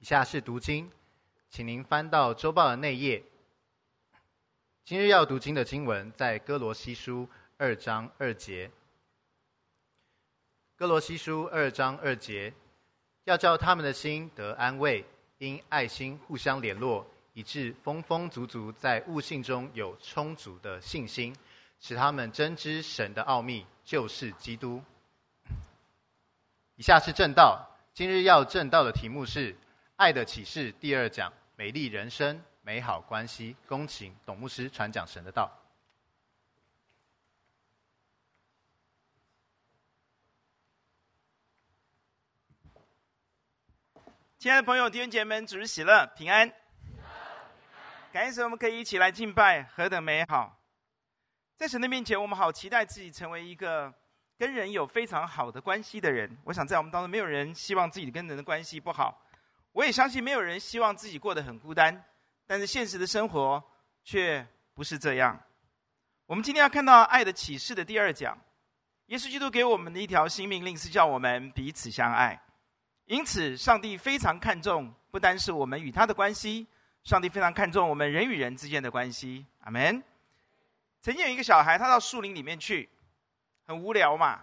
以下是读经，请您翻到周报的内页。今日要读经的经文在歌罗西书二章二节。歌罗西书二章二节，要叫他们的心得安慰，因爱心互相联络，以致丰丰足足在悟性中有充足的信心，使他们真知神的奥秘，就是基督。以下是正道，今日要正道的题目是。爱的启示第二讲，美丽人生，美好关系。恭请董牧师传讲神的道。亲爱的朋友、弟兄姐妹们，主日喜乐，平安。感谢神，我们可以一起来敬拜，何等美好！在神的面前，我们好期待自己成为一个跟人有非常好的关系的人。我想，在我们当中，没有人希望自己跟人的关系不好。我也相信没有人希望自己过得很孤单，但是现实的生活却不是这样。我们今天要看到爱的启示的第二讲，耶稣基督给我们的一条新命令是叫我们彼此相爱。因此，上帝非常看重不单是我们与他的关系，上帝非常看重我们人与人之间的关系。阿门。曾经有一个小孩，他到树林里面去，很无聊嘛，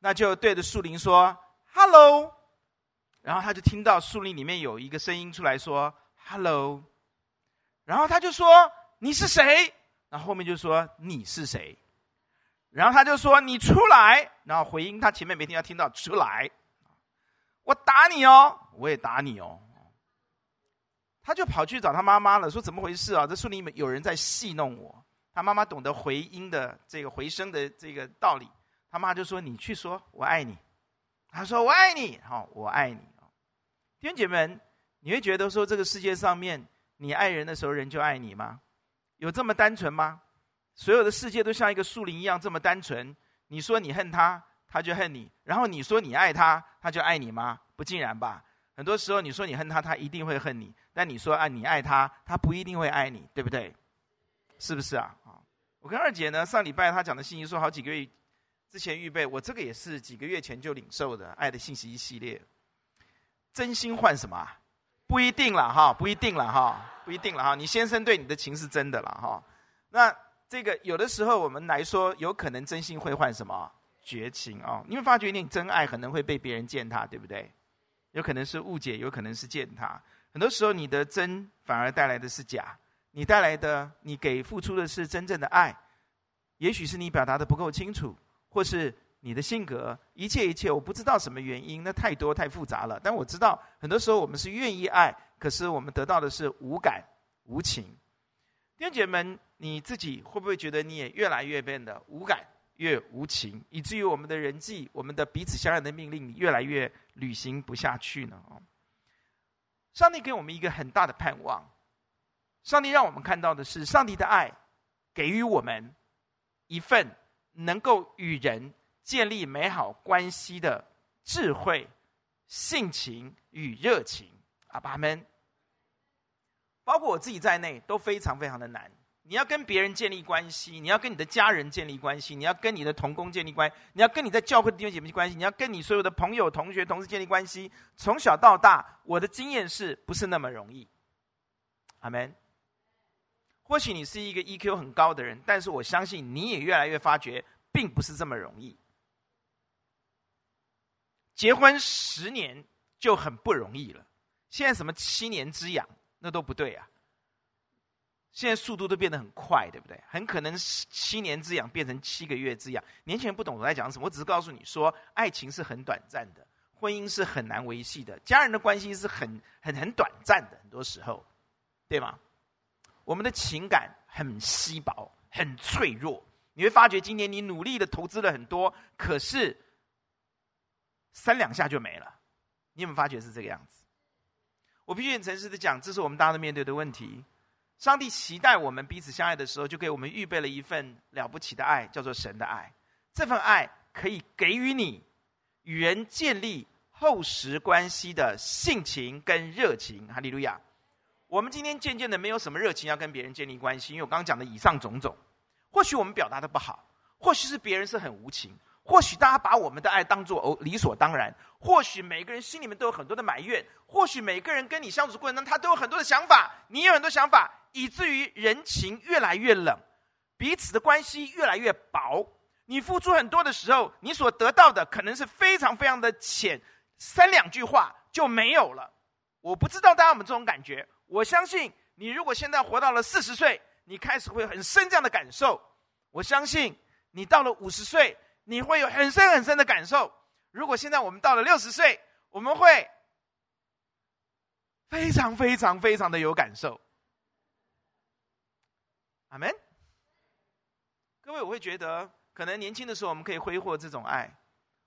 那就对着树林说：“Hello。”然后他就听到树林里面有一个声音出来说：“Hello。”然后他就说：“你是谁？”然后后面就说：“你是谁？”然后他就说：“你出来。”然后回音他前面没听到，听到出来。我打你哦，我也打你哦。他就跑去找他妈妈了，说：“怎么回事啊？这树林里面有人在戏弄我。”他妈妈懂得回音的这个回声的这个道理，他妈就说：“你去说，我爱你。”他说：“我爱你。”好，我爱你。弟兄姐们，你会觉得说这个世界上面，你爱人的时候，人就爱你吗？有这么单纯吗？所有的世界都像一个树林一样这么单纯？你说你恨他，他就恨你；然后你说你爱他，他就爱你吗？不尽然吧。很多时候你说你恨他，他一定会恨你；但你说啊你爱他，他不一定会爱你，对不对？是不是啊？啊，我跟二姐呢，上礼拜她讲的信息说，好几个月之前预备，我这个也是几个月前就领受的爱的信息一系列。真心换什么？不一定了哈，不一定了哈，不一定了哈。你先生对你的情是真的了哈。那这个有的时候我们来说，有可能真心会换什么？绝情啊！你会发觉你真爱可能会被别人践踏，对不对？有可能是误解，有可能是践踏。很多时候你的真反而带来的是假，你带来的你给付出的是真正的爱，也许是你表达的不够清楚，或是。你的性格，一切一切，我不知道什么原因，那太多太复杂了。但我知道，很多时候我们是愿意爱，可是我们得到的是无感、无情。弟兄姐妹们，你自己会不会觉得你也越来越变得无感、越无情，以至于我们的人际、我们的彼此相爱的命令你越来越履行不下去呢？上帝给我们一个很大的盼望，上帝让我们看到的是上帝的爱，给予我们一份能够与人。建立美好关系的智慧、性情与热情，阿爸们，包括我自己在内都非常非常的难。你要跟别人建立关系，你要跟你的家人建立关系，你要跟你的同工建立关系，你要跟你在教会的弟兄姐妹关系，你要跟你所有的朋友、同学、同事建立关系。从小到大，我的经验是不是那么容易？阿门。或许你是一个 EQ 很高的人，但是我相信你也越来越发觉，并不是这么容易。结婚十年就很不容易了，现在什么七年之痒，那都不对啊。现在速度都变得很快，对不对？很可能七年之痒变成七个月之痒。年轻人不懂我在讲什么，我只是告诉你说，爱情是很短暂的，婚姻是很难维系的，家人的关系是很很很短暂的，很多时候，对吗？我们的情感很稀薄，很脆弱。你会发觉，今年你努力的投资了很多，可是。三两下就没了，你有没有发觉是这个样子？我必须很诚实的讲，这是我们大家都面对的问题。上帝期待我们彼此相爱的时候，就给我们预备了一份了不起的爱，叫做神的爱。这份爱可以给予你与人建立厚实关系的性情跟热情。哈利路亚！我们今天渐渐的没有什么热情要跟别人建立关系，因为我刚刚讲的以上种种，或许我们表达的不好，或许是别人是很无情。或许大家把我们的爱当做哦理所当然，或许每个人心里面都有很多的埋怨，或许每个人跟你相处过程中，他都有很多的想法，你有很多想法，以至于人情越来越冷，彼此的关系越来越薄。你付出很多的时候，你所得到的可能是非常非常的浅，三两句话就没有了。我不知道大家有没有这种感觉。我相信你如果现在活到了四十岁，你开始会很深这样的感受。我相信你到了五十岁，你会有很深很深的感受。如果现在我们到了六十岁，我们会非常非常非常的有感受。阿门。各位，我会觉得。可能年轻的时候，我们可以挥霍这种爱，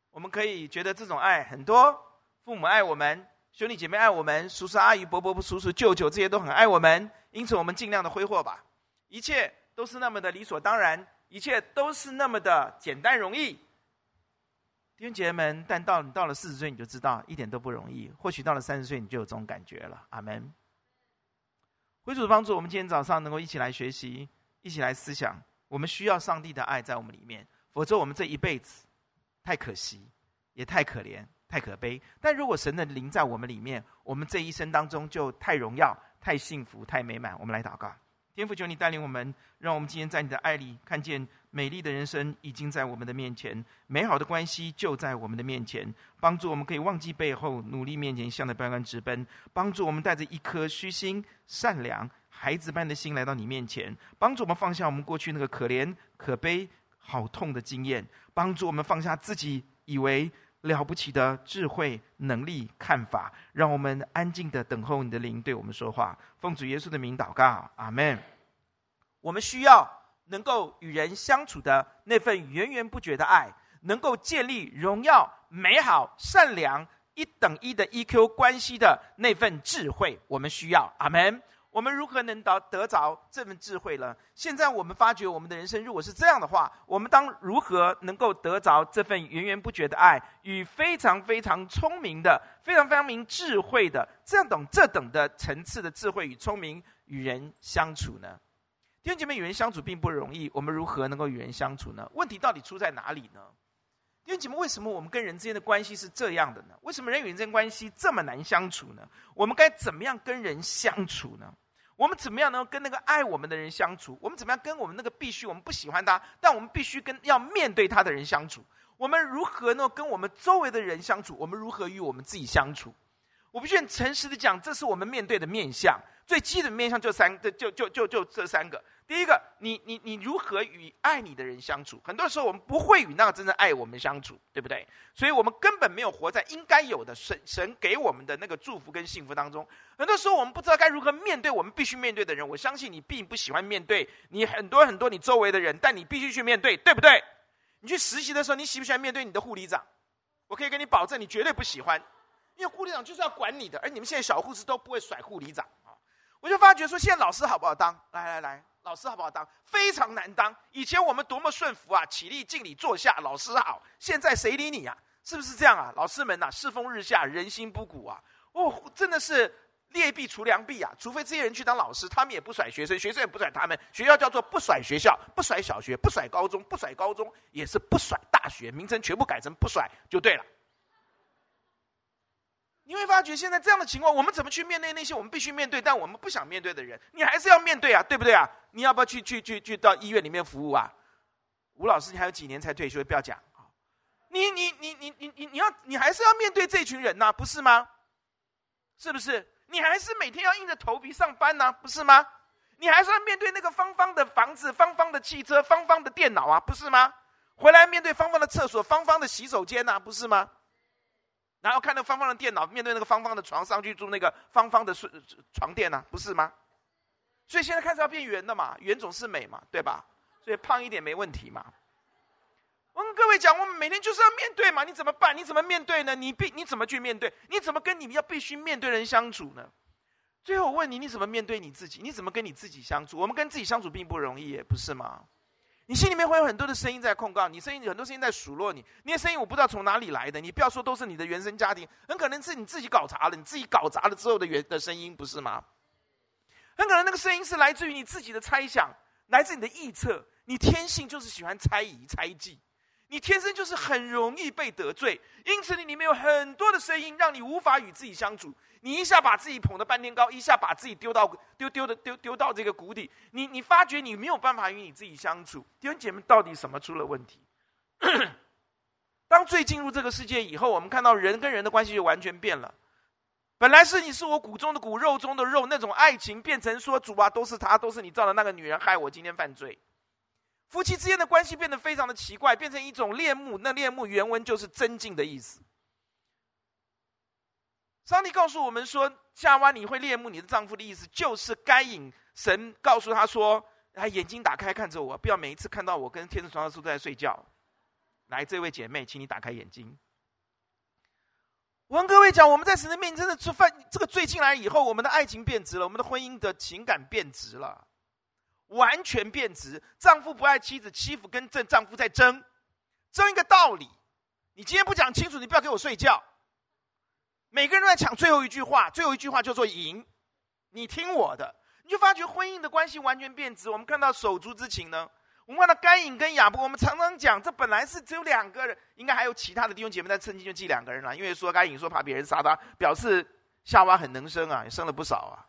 我们可以觉得这种爱很多，父母爱我们，兄弟姐妹爱我们，叔叔阿姨、伯伯、叔叔、舅舅这些都很爱我们，因此我们尽量的挥霍吧。一切都是那么的理所当然，一切都是那么的简单容易。弟兄姐妹们，但到你到了四十岁，你就知道一点都不容易。或许到了三十岁，你就有这种感觉了。阿门。为主的帮助，我们今天早上能够一起来学习，一起来思想。我们需要上帝的爱在我们里面，否则我们这一辈子太可惜，也太可怜，太可悲。但如果神的灵在我们里面，我们这一生当中就太荣耀、太幸福、太美满。我们来祷告，天父，求你带领我们，让我们今天在你的爱里看见美丽的人生已经在我们的面前，美好的关系就在我们的面前，帮助我们可以忘记背后，努力面前向着标杆直奔，帮助我们带着一颗虚心、善良。孩子般的心来到你面前，帮助我们放下我们过去那个可怜、可悲、好痛的经验，帮助我们放下自己以为了不起的智慧、能力、看法，让我们安静的等候你的灵对我们说话。奉主耶稣的名祷告，阿门。我们需要能够与人相处的那份源源不绝的爱，能够建立荣耀、美好、善良、一等一的 EQ 关系的那份智慧，我们需要，阿门。我们如何能得得着这份智慧呢？现在我们发觉，我们的人生如果是这样的话，我们当如何能够得着这份源源不绝的爱，与非常非常聪明的、非常非常明智慧的这样等这等的层次的智慧与聪明与人相处呢？弟兄姐妹，与人相处并不容易，我们如何能够与人相处呢？问题到底出在哪里呢？弟兄姐妹，为什么我们跟人之间的关系是这样的呢？为什么人与人之间关系这么难相处呢？我们该怎么样跟人相处呢？我们怎么样能够跟那个爱我们的人相处？我们怎么样跟我们那个必须我们不喜欢他，但我们必须跟要面对他的人相处？我们如何呢？跟我们周围的人相处？我们如何与我们自己相处？我必须很诚实的讲，这是我们面对的面相。最基本面相就三，就就就就就这三个。第一个，你你你如何与爱你的人相处？很多时候我们不会与那个真正爱我们相处，对不对？所以我们根本没有活在应该有的神神给我们的那个祝福跟幸福当中。很多时候我们不知道该如何面对我们必须面对的人。我相信你并不喜欢面对你很多很多你周围的人，但你必须去面对，对不对？你去实习的时候，你喜不喜欢面对你的护理长？我可以跟你保证，你绝对不喜欢，因为护理长就是要管你的。而你们现在小护士都不会甩护理长啊！我就发觉说，现在老师好不好当？来来来。老师好不好当？非常难当。以前我们多么顺服啊，起立敬礼坐下，老师好。现在谁理你呀？是不是这样啊？老师们呐、世风日下，人心不古啊！哦，真的是劣币除良币啊！除非这些人去当老师，他们也不甩学生，学生也不甩他们。学校叫做不甩学校，不甩小学，不甩高中，不甩高中也是不甩大学，名称全部改成不甩就对了。你会发觉现在这样的情况，我们怎么去面对那些我们必须面对但我们不想面对的人？你还是要面对啊，对不对啊？你要不要去去去去到医院里面服务啊？吴老师，你还有几年才退休？不要讲啊！你你你你你你你要你还是要面对这群人呐，不是吗？是不是？你还是每天要硬着头皮上班呐，不是吗？你还是要面对那个方方的房子、方方的汽车、方方的电脑啊，不是吗？回来面对方方的厕所、方方的洗手间呐，不是吗？然后看那个方方的电脑，面对那个方方的床上去住那个方方的睡床垫呢、啊，不是吗？所以现在开始要变圆的嘛，圆总是美嘛，对吧？所以胖一点没问题嘛。我跟各位讲，我们每天就是要面对嘛，你怎么办？你怎么面对呢？你必你怎么去面对？你怎么跟你要必须面对的人相处呢？最后我问你，你怎么面对你自己？你怎么跟你自己相处？我们跟自己相处并不容易，不是吗？你心里面会有很多的声音在控告你，声音很多声音在数落你。那些声音我不知道从哪里来的，你不要说都是你的原生家庭，很可能是你自己搞砸了，你自己搞砸了之后的原的声音，不是吗？很可能那个声音是来自于你自己的猜想，来自你的臆测。你天性就是喜欢猜疑猜忌，你天生就是很容易被得罪，因此你里面有很多的声音，让你无法与自己相处。你一下把自己捧得半天高，一下把自己丢到丢丢的丢丢到这个谷底。你你发觉你没有办法与你自己相处。弟兄姐妹，到底什么出了问题？当罪进入这个世界以后，我们看到人跟人的关系就完全变了。本来是你是我骨中的骨，肉中的肉，那种爱情变成说主啊，都是他，都是你造的那个女人害我今天犯罪。夫妻之间的关系变得非常的奇怪，变成一种恋慕。那恋慕原文就是争竞的意思。上帝告诉我们说，夏娃你会恋慕你的丈夫的意思，就是该隐神告诉他说：“哎，眼睛打开看着我，不要每一次看到我跟天使床上是都在睡觉。”来，这位姐妹，请你打开眼睛。我跟各位讲，我们在神的面前真的做犯这个罪进来以后，我们的爱情变质了，我们的婚姻的情感变质了，完全变质。丈夫不爱妻子，妻子跟这丈夫在争，争一个道理。你今天不讲清楚，你不要给我睡觉。每个人都在抢最后一句话，最后一句话叫做赢，你听我的，你就发觉婚姻的关系完全变质。我们看到手足之情呢，我们看到该隐跟亚伯，我们常常讲，这本来是只有两个人，应该还有其他的弟兄姐妹，但趁机就记两个人了，因为说该隐说怕别人杀他，表示夏娃很能生啊，也生了不少啊。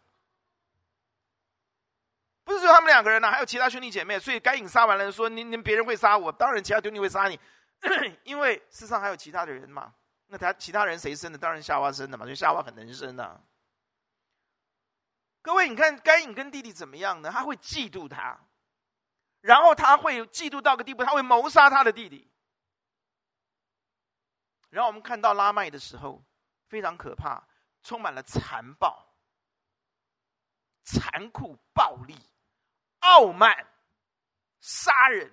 不是只有他们两个人呢，还有其他兄弟姐妹，所以该隐杀完了说，你你别人会杀我，当然其他兄弟会杀你，因为世上还有其他的人嘛。那他其他人谁生的？当然夏娃生的嘛，所以夏娃很能生呐。各位，你看该隐跟弟弟怎么样呢？他会嫉妒他，然后他会嫉妒到个地步，他会谋杀他的弟弟。然后我们看到拉麦的时候，非常可怕，充满了残暴、残酷、暴力、傲慢、杀人。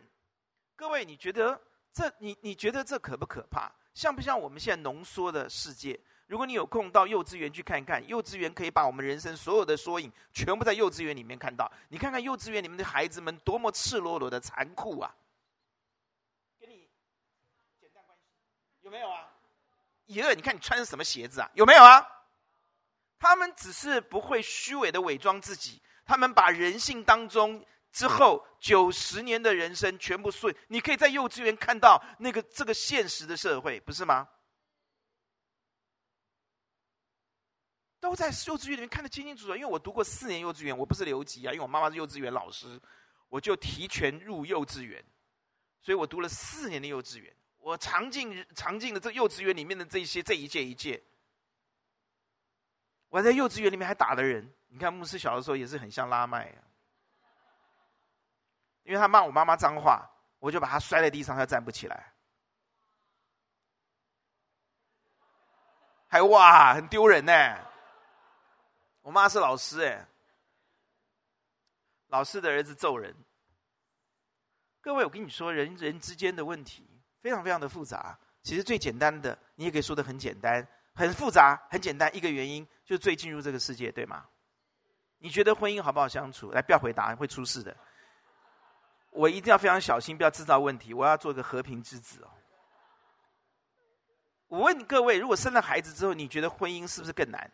各位，你觉得这你你觉得这可不可怕？像不像我们现在浓缩的世界？如果你有空到幼稚园去看一看，幼稚园可以把我们人生所有的缩影全部在幼稚园里面看到。你看看幼稚园里面的孩子们多么赤裸裸的残酷啊！给你简单关系有没有啊？耶，你看你穿的什么鞋子啊？有没有啊？他们只是不会虚伪的伪装自己，他们把人性当中。之后九十年的人生全部顺，你可以在幼稚园看到那个这个现实的社会，不是吗？都在幼稚园里面看得清清楚楚。因为我读过四年幼稚园，我不是留级啊，因为我妈妈是幼稚园老师，我就提前入幼稚园，所以我读了四年的幼稚园。我尝尽尝尽了这幼稚园里面的这些这一届一届，我在幼稚园里面还打了人。你看牧师小的时候也是很像拉麦啊。因为他骂我妈妈脏话，我就把他摔在地上，他站不起来。还哇，很丢人呢。我妈是老师哎，老师的儿子揍人。各位，我跟你说，人人之间的问题非常非常的复杂。其实最简单的，你也可以说的很简单；很复杂，很简单。一个原因就是最进入这个世界，对吗？你觉得婚姻好不好相处？来，不要回答，会出事的。我一定要非常小心，不要制造问题。我要做个和平之子哦。我问各位，如果生了孩子之后，你觉得婚姻是不是更难？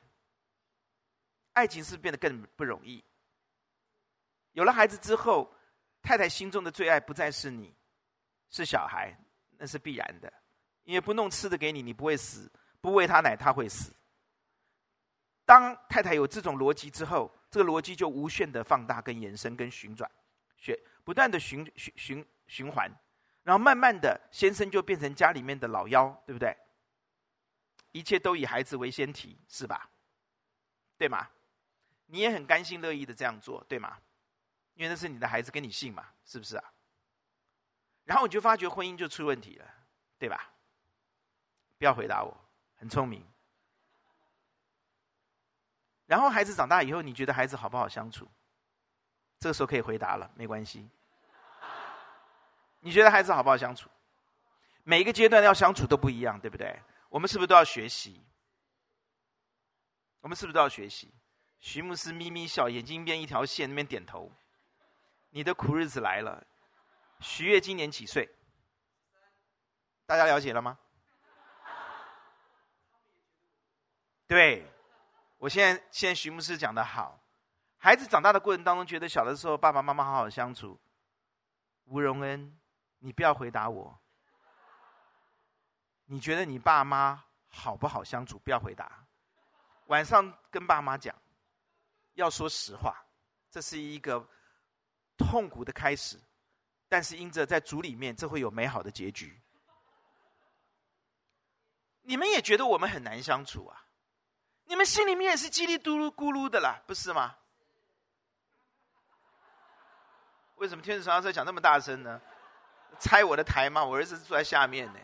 爱情是不是变得更不容易？有了孩子之后，太太心中的最爱不再是你，是小孩，那是必然的。因为不弄吃的给你，你不会死；不喂他奶，他会死。当太太有这种逻辑之后，这个逻辑就无限的放大、跟延伸、跟旋转。学不断的循循循循环，然后慢慢的，先生就变成家里面的老幺，对不对？一切都以孩子为先提，是吧？对吗？你也很甘心乐意的这样做，对吗？因为那是你的孩子，跟你姓嘛，是不是啊？然后你就发觉婚姻就出问题了，对吧？不要回答我，很聪明。然后孩子长大以后，你觉得孩子好不好相处？这个时候可以回答了，没关系。你觉得孩子好不好相处？每一个阶段要相处都不一样，对不对？我们是不是都要学习？我们是不是都要学习？徐牧师咪咪笑，眼睛边一条线，那边点头。你的苦日子来了。徐月今年几岁？大家了解了吗？对，我现在现在徐牧师讲的好。孩子长大的过程当中，觉得小的时候爸爸妈妈好好相处。吴荣恩，你不要回答我。你觉得你爸妈好不好相处？不要回答。晚上跟爸妈讲，要说实话，这是一个痛苦的开始，但是因着在主里面，这会有美好的结局。你们也觉得我们很难相处啊？你们心里面也是叽里嘟噜咕噜的啦，不是吗？为什么天使传道师讲那么大声呢？拆我的台吗？我儿子是住在下面呢。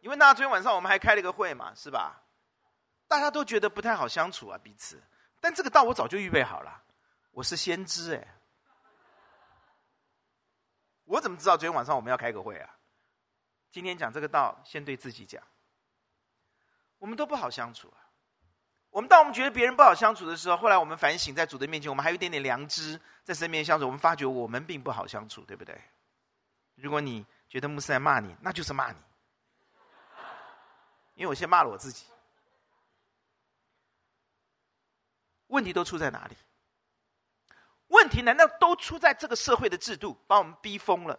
因为那昨天晚上我们还开了个会嘛，是吧？大家都觉得不太好相处啊，彼此。但这个道我早就预备好了，我是先知哎。我怎么知道昨天晚上我们要开个会啊？今天讲这个道，先对自己讲。我们都不好相处啊。我们当我们觉得别人不好相处的时候，后来我们反省，在主的面前，我们还有一点点良知在身边相处。我们发觉我们并不好相处，对不对？如果你觉得牧师在骂你，那就是骂你，因为我先骂了我自己。问题都出在哪里？问题难道都出在这个社会的制度把我们逼疯了？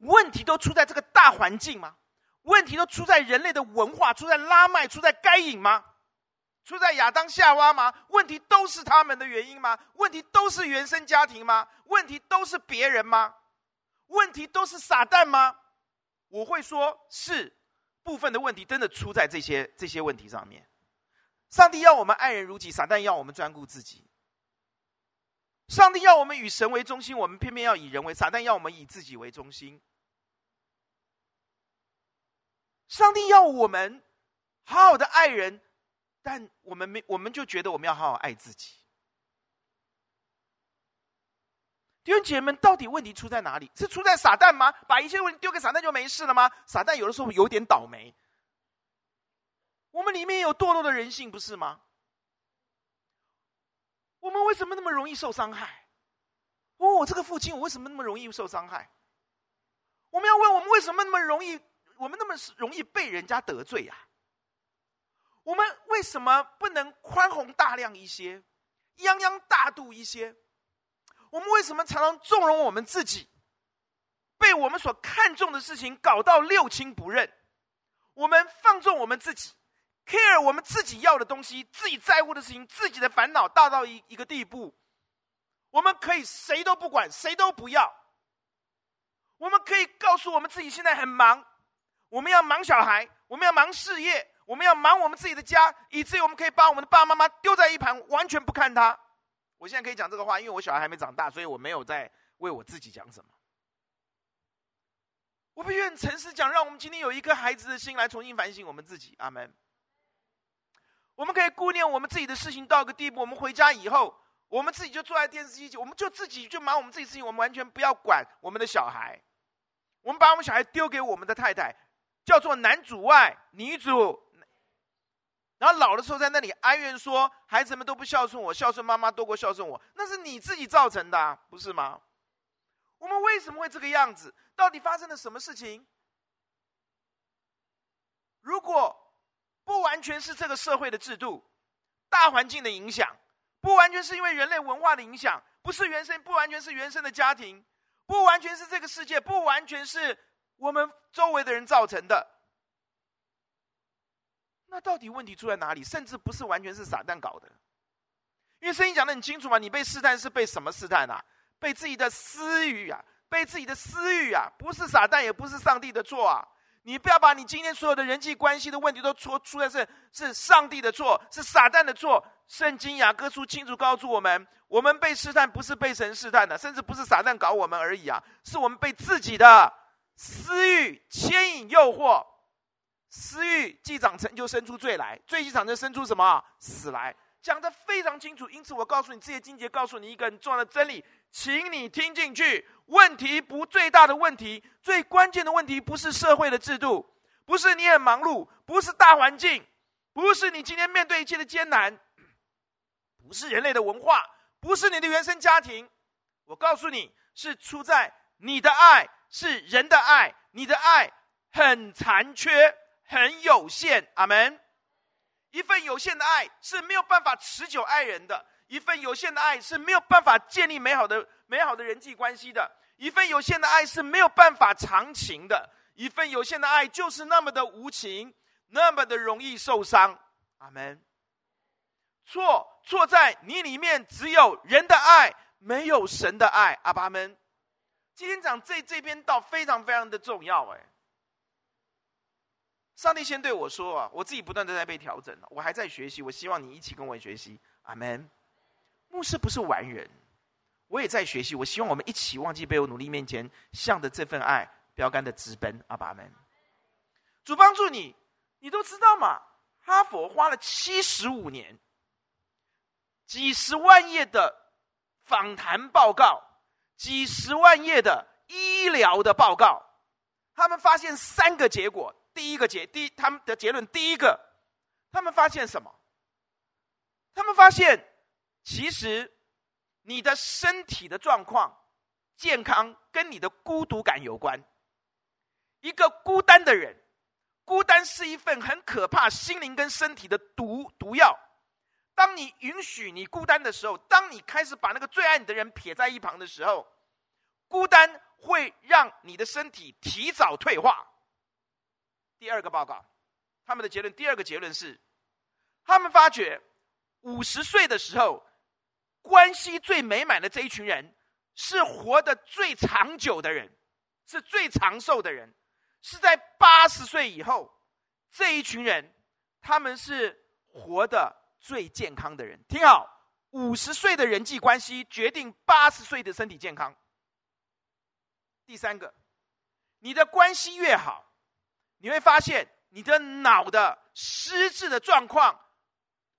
问题都出在这个大环境吗？问题都出在人类的文化，出在拉麦，出在该隐吗？出在亚当夏娃吗？问题都是他们的原因吗？问题都是原生家庭吗？问题都是别人吗？问题都是撒旦吗？我会说是部分的问题，真的出在这些这些问题上面。上帝要我们爱人如己，撒旦要我们专顾自己。上帝要我们以神为中心，我们偏偏要以人为；撒旦要我们以自己为中心。上帝要我们好好的爱人。但我们没，我们就觉得我们要好好爱自己。弟兄姐妹们，到底问题出在哪里？是出在撒旦吗？把一切问题丢给撒旦就没事了吗？撒旦有的时候有点倒霉。我们里面有堕落的人性，不是吗？我们为什么那么容易受伤害？问我这个父亲，我为什么那么容易受伤害？我们要问我们为什么那么容易，我们那么容易被人家得罪呀、我们为什么不能宽宏大量一些，泱泱大度一些？我们为什么常常纵容我们自己，被我们所看重的事情搞到六亲不认？我们放纵我们自己，care 我们自己要的东西，自己在乎的事情，自己的烦恼大到一一个地步，我们可以谁都不管，谁都不要。我们可以告诉我们自己现在很忙，我们要忙小孩，我们要忙事业。我们要忙我们自己的家，以至于我们可以把我们的爸爸妈妈丢在一旁，完全不看他。我现在可以讲这个话，因为我小孩还没长大，所以我没有在为我自己讲什么。我必须很诚实讲，让我们今天有一颗孩子的心来重新反省我们自己。阿门。我们可以顾念我们自己的事情到个地步，我们回家以后，我们自己就坐在电视机前，我们就自己就忙我们自己事情，我们完全不要管我们的小孩。我们把我们小孩丢给我们的太太，叫做男主外女主。然后老的时候在那里哀怨说，孩子们都不孝顺我，孝顺妈妈多过孝顺我，那是你自己造成的，不是吗？我们为什么会这个样子？到底发生了什么事情？如果不完全是这个社会的制度、大环境的影响，不完全是因为人类文化的影响，不是原生，不完全是原生的家庭，不完全是这个世界，不完全是我们周围的人造成的。那到底问题出在哪里？甚至不是完全是撒旦搞的，因为圣经讲得很清楚嘛，你被试探是被什么试探啊？被自己的私欲啊，被自己的私欲啊，不是撒旦，也不是上帝的错啊！你不要把你今天所有的人际关系的问题都出出在是是上帝的错，是撒旦的错。圣经雅各书清楚告诉我们，我们被试探不是被神试探的，甚至不是撒旦搞我们而已啊，是我们被自己的私欲牵引诱惑。私欲既长成就生出罪来，罪既长成就生出什么？死来，讲得非常清楚。因此，我告诉你，这些经节告诉你一个很重要的真理，请你听进去。问题不最大的问题，最关键的问题，不是社会的制度，不是你很忙碌，不是大环境，不是你今天面对一切的艰难，不是人类的文化，不是你的原生家庭。我告诉你，是出在你的爱，是人的爱，你的爱很残缺。很有限，阿门。一份有限的爱是没有办法持久爱人的，一份有限的爱是没有办法建立美好的美好的人际关系的，一份有限的爱是没有办法长情的，一份有限的爱就是那么的无情，那么的容易受伤。阿门。错错在你里面只有人的爱，没有神的爱。阿爸们，今天讲这这篇道非常非常的重要。哎，上帝先对我说啊，我自己不断的在被调整，我还在学习。我希望你一起跟我学习。阿门。牧师不是完人，我也在学习。我希望我们一起忘记背后，努力面前，向着这份爱标杆的直奔。阿爸们，主帮助你，你都知道吗？哈佛花了七十五年。几十万页的访谈报告，几十万页的医疗的报告，他们发现三个结果。第一个结，第他们的结论，第一个，他们发现什么？他们发现，其实你的身体的状况、健康跟你的孤独感有关。一个孤单的人，孤单是一份很可怕心灵跟身体的毒毒药。当你允许你孤单的时候，当你开始把那个最爱你的人撇在一旁的时候，孤单会让你的身体提早退化。第二个报告，他们的结论，第二个结论是，他们发觉五十岁的时候，关系最美满的这一群人，是活得最长久的人，是最长寿的人，是在八十岁以后，这一群人，他们是活得。最健康的人，听好，五十岁的人际关系决定八十岁的身体健康。第三个，你的关系越好，你会发现你的脑的失智的状况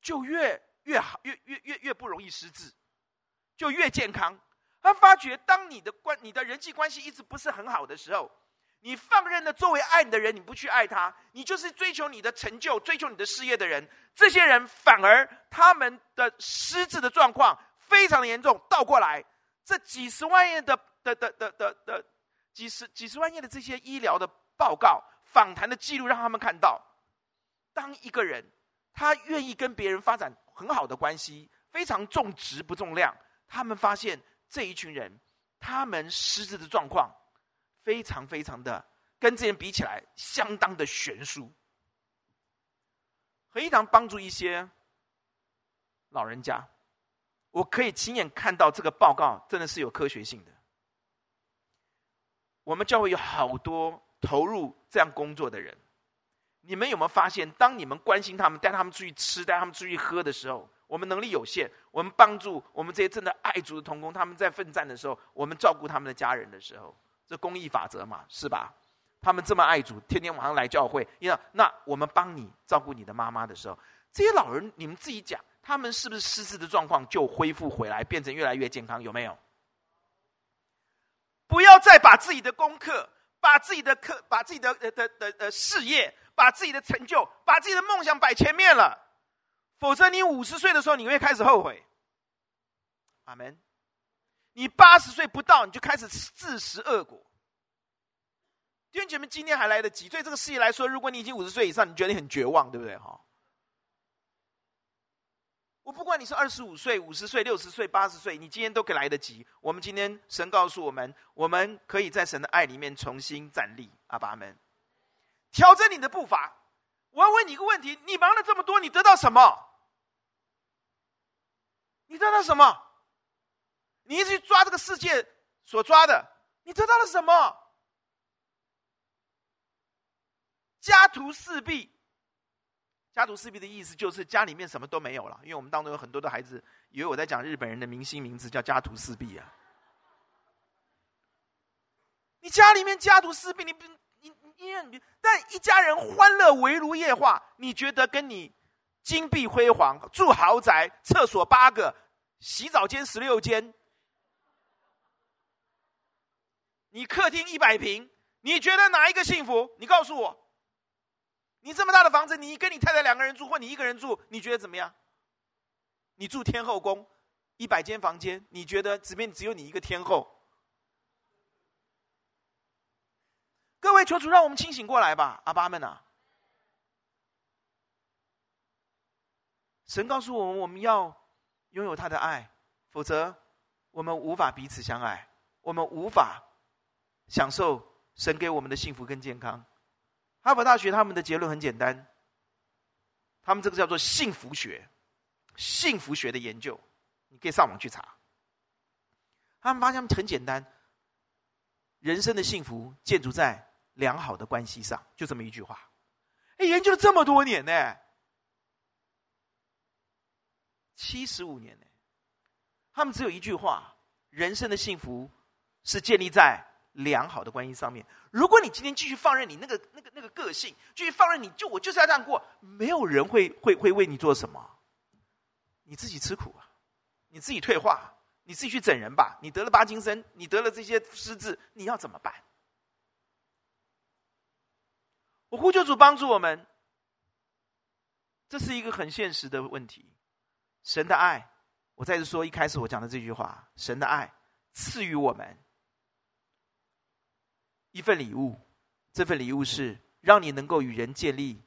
就越越好，越越越越不容易失智，就越健康。他发觉，当你的关你的人际关系一直不是很好的时候。你放任的作为爱你的人，你不去爱他，你就是追求你的成就、追求你的事业的人。这些人反而他们的失智的状况非常的严重。倒过来，这几十万页的的的的的的几十几十万页的这些医疗的报告、访谈的记录，让他们看到，当一个人他愿意跟别人发展很好的关系，非常重质不重量，他们发现这一群人他们失智的状况。非常非常的跟之前比起来，相当的悬殊。何一堂帮助一些老人家，我可以亲眼看到这个报告真的是有科学性的。我们教会有好多投入这样工作的人，你们有没有发现，当你们关心他们、带他们出去吃、带他们出去喝的时候，我们能力有限，我们帮助我们这些真的爱主的同工，他们在奋战的时候，我们照顾他们的家人的时候。这公益法则嘛，是吧？他们这么爱主，天天晚上来教会，你知那我们帮你照顾你的妈妈的时候，这些老人，你们自己讲，他们是不是失智的状况就恢复回来，变成越来越健康？有没有？不要再把自己的功课、把自己的课、把自己的的的的事业、把自己的成就、把自己的梦想摆前面了，否则你五十岁的时候，你会开始后悔。阿门。你八十岁不到，你就开始自食恶果。弟兄姐妹，今天还来得及。对这个事业来说，如果你已经五十岁以上，你觉得你很绝望，对不对？哈，我不管你是二十五岁、五十岁、六十岁、八十岁，你今天都可以来得及。我们今天神告诉我们，我们可以在神的爱里面重新站立。阿爸们，调整你的步伐。我要问你一个问题：你忙了这么多，你得到什么？你得到什么？你一直去抓这个世界所抓的，你得到了什么？家徒四壁。家徒四壁的意思就是家里面什么都没有了。因为我们当中有很多的孩子以为我在讲日本人的明星名字叫家徒四壁啊。你家里面家徒四壁，你不你你你，但一家人欢乐围炉夜话，你觉得跟你金碧辉煌住豪宅，厕所八个，洗澡间十六间。你客厅一百平，你觉得哪一个幸福？你告诉我。你这么大的房子，你跟你太太两个人住，或你一个人住，你觉得怎么样？你住天后宫，一百间房间，你觉得这边只有你一个天后？各位求主让我们清醒过来吧，阿爸们啊！神告诉我们，我们要拥有他的爱，否则我们无法彼此相爱，我们无法。享受神给我们的幸福跟健康。哈佛大学他们的结论很简单，他们这个叫做幸福学，幸福学的研究，你可以上网去查。他们发现很简单，人生的幸福建筑在良好的关系上，就这么一句话。哎，研究了这么多年呢，七十五年呢，他们只有一句话：人生的幸福是建立在良好的关系上面。如果你今天继续放任你那个、那个、那个个性，继续放任你，就我就是要这样过，没有人会会会为你做什么，你自己吃苦啊，你自己退化。你自己去整人吧！你得了帕金森，你得了这些失智，你要怎么办？我呼求主帮助我们，这是一个很现实的问题。神的爱，我再次说一开始我讲的这句话：神的爱赐予我们一份礼物，这份礼物是让你能够与人建立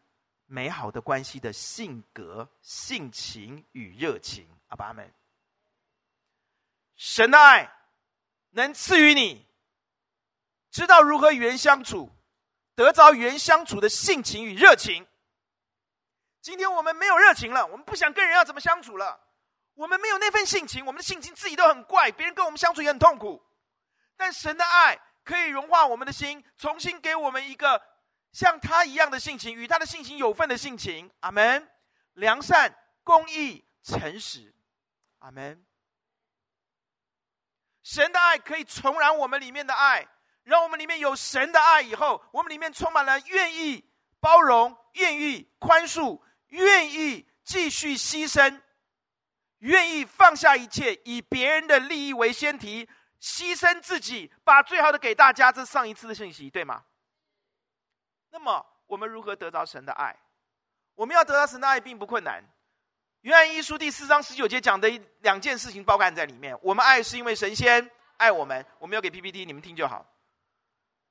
美好的关系的性格、性情与热情。阿爸们。神的爱能赐予你，知道如何与人相处，得着与人相处的性情与热情。今天我们没有热情了，我们不想跟人要怎么相处了，我们没有那份性情，我们的性情自己都很怪，别人跟我们相处也很痛苦。但神的爱可以融化我们的心，重新给我们一个像他一样的性情，与他的性情有份的性情。阿门。良善、公义、诚实。阿门。神的爱可以重燃我们里面的爱，让我们里面有神的爱以后，我们里面充满了愿意包容、愿意宽恕、愿意继续牺牲、愿意放下一切，以别人的利益为先提，牺牲自己，把最好的给大家。这是上一次的信息，对吗？那么，我们如何得到神的爱？我们要得到神的爱并不困难。约翰一书第四章十九节讲的两件事情包含在里面。我们爱是因为神仙爱我们。我们要给 PPT，你们听就好。